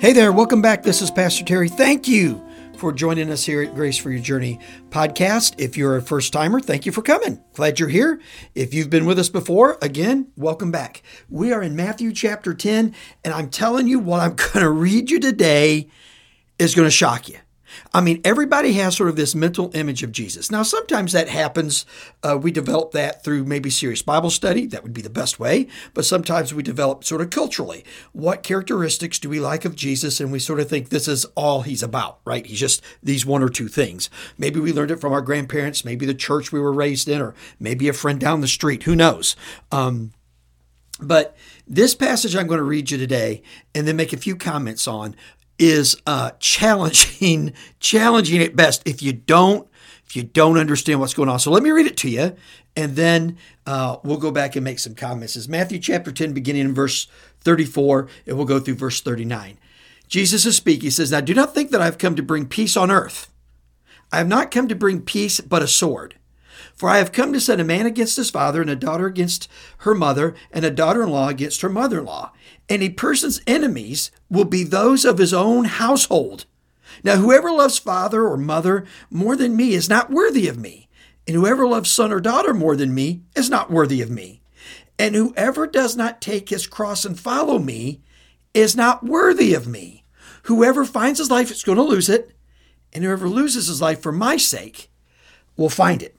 Hey there, welcome back. This is Pastor Terry. Thank you for joining us here at Grace for Your Journey podcast. If you're a first timer, thank you for coming. Glad you're here. If you've been with us before, again, welcome back. We are in Matthew chapter 10, and I'm telling you what I'm going to read you today is going to shock you. I mean, everybody has sort of this mental image of Jesus. Now, sometimes that happens. Uh, we develop that through maybe serious Bible study. That would be the best way. But sometimes we develop sort of culturally. What characteristics do we like of Jesus? And we sort of think this is all he's about, right? He's just these one or two things. Maybe we learned it from our grandparents, maybe the church we were raised in, or maybe a friend down the street. Who knows? Um, but this passage I'm going to read you today and then make a few comments on is uh, challenging, challenging at best if you don't if you don't understand what's going on. So let me read it to you, and then uh, we'll go back and make some comments. It's Matthew chapter 10, beginning in verse 34, and we'll go through verse 39. Jesus is speaking. He says, Now do not think that I have come to bring peace on earth. I have not come to bring peace, but a sword. For I have come to set a man against his father, and a daughter against her mother, and a daughter in law against her mother in law. And a person's enemies will be those of his own household. Now, whoever loves father or mother more than me is not worthy of me. And whoever loves son or daughter more than me is not worthy of me. And whoever does not take his cross and follow me is not worthy of me. Whoever finds his life is going to lose it, and whoever loses his life for my sake will find it.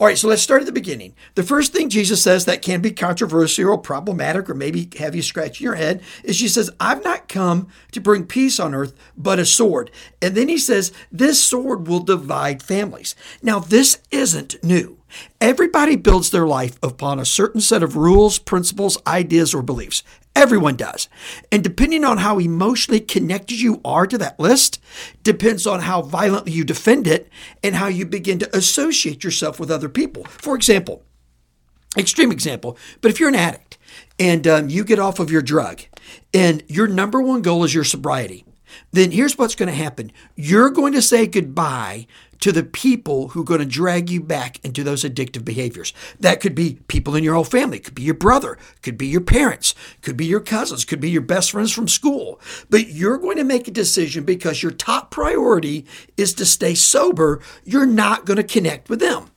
All right, so let's start at the beginning. The first thing Jesus says that can be controversial or problematic or maybe have you scratching your head is he says, I've not come to bring peace on earth, but a sword. And then he says, This sword will divide families. Now, this isn't new. Everybody builds their life upon a certain set of rules, principles, ideas, or beliefs. Everyone does. And depending on how emotionally connected you are to that list, depends on how violently you defend it and how you begin to associate yourself with other people. For example, extreme example, but if you're an addict and um, you get off of your drug and your number one goal is your sobriety, then here's what's going to happen. You're going to say goodbye to the people who are going to drag you back into those addictive behaviors. That could be people in your whole family, could be your brother, could be your parents, could be your cousins, could be your best friends from school. But you're going to make a decision because your top priority is to stay sober. You're not going to connect with them.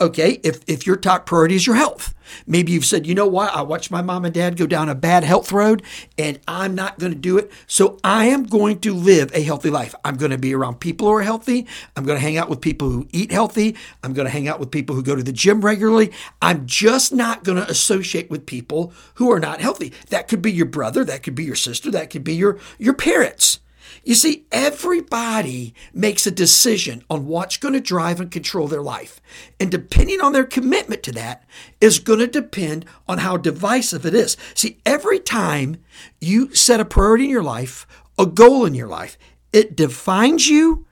Okay, if, if your top priority is your health, maybe you've said, you know what, I watched my mom and dad go down a bad health road and I'm not going to do it. So I am going to live a healthy life. I'm going to be around people who are healthy. I'm going to hang out with people who eat healthy. I'm going to hang out with people who go to the gym regularly. I'm just not going to associate with people who are not healthy. That could be your brother, that could be your sister, that could be your, your parents. You see, everybody makes a decision on what's going to drive and control their life. And depending on their commitment to that is going to depend on how divisive it is. See, every time you set a priority in your life, a goal in your life, it defines you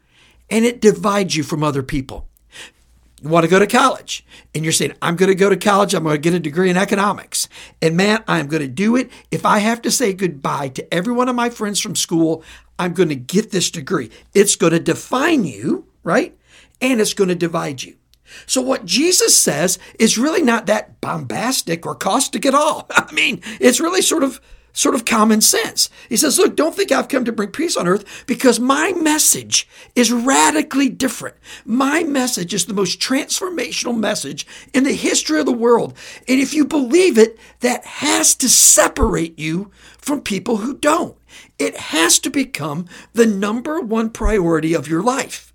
and it divides you from other people. You want to go to college and you're saying, I'm going to go to college. I'm going to get a degree in economics. And man, I'm going to do it. If I have to say goodbye to every one of my friends from school, I'm going to get this degree. It's going to define you, right? And it's going to divide you. So what Jesus says is really not that bombastic or caustic at all. I mean, it's really sort of sort of common sense. He says, look, don't think I've come to bring peace on earth because my message is radically different. My message is the most transformational message in the history of the world. And if you believe it, that has to separate you from people who don't. It has to become the number one priority of your life.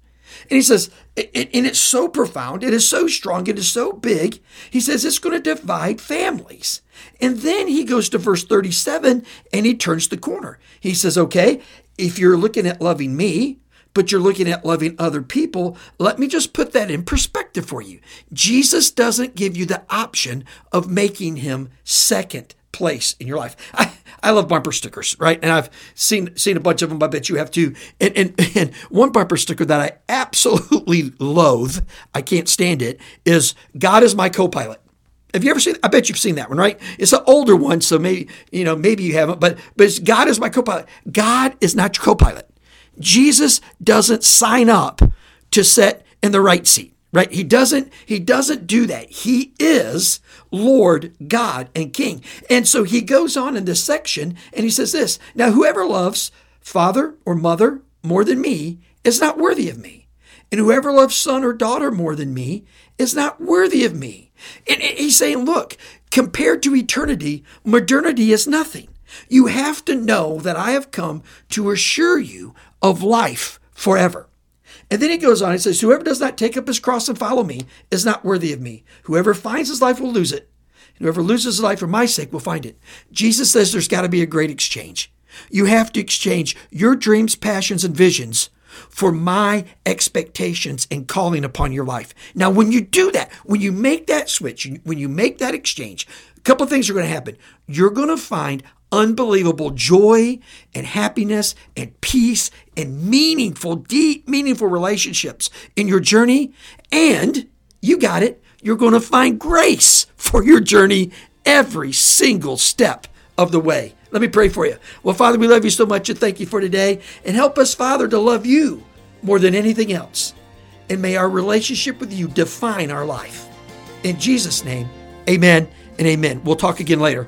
And he says, and it's so profound, it is so strong, it is so big. He says it's going to divide families. And then he goes to verse 37 and he turns the corner. He says, okay, if you're looking at loving me, but you're looking at loving other people, let me just put that in perspective for you. Jesus doesn't give you the option of making him second place in your life. I, I love bumper stickers, right? And I've seen seen a bunch of them. I bet you have too. And, and, and one bumper sticker that I absolutely loathe, I can't stand it, is God is my co-pilot. Have you ever seen? I bet you've seen that one, right? It's an older one, so maybe you know, maybe you haven't. But but God is my co-pilot. God is not your co-pilot. Jesus doesn't sign up to sit in the right seat right he doesn't he doesn't do that he is lord god and king and so he goes on in this section and he says this now whoever loves father or mother more than me is not worthy of me. And whoever loves son or daughter more than me is not worthy of me. And he's saying, look, compared to eternity, modernity is nothing. You have to know that I have come to assure you of life forever. And then he goes on, he says, Whoever does not take up his cross and follow me is not worthy of me. Whoever finds his life will lose it. And whoever loses his life for my sake will find it. Jesus says there's got to be a great exchange. You have to exchange your dreams, passions, and visions for my expectations and calling upon your life. Now, when you do that, when you make that switch, when you make that exchange, a couple of things are going to happen. You're going to find unbelievable joy and happiness and peace and meaningful, deep, meaningful relationships in your journey. And you got it, you're going to find grace for your journey every single step of the way. Let me pray for you. Well, Father, we love you so much and thank you for today. And help us, Father, to love you more than anything else. And may our relationship with you define our life. In Jesus' name, amen and amen. We'll talk again later.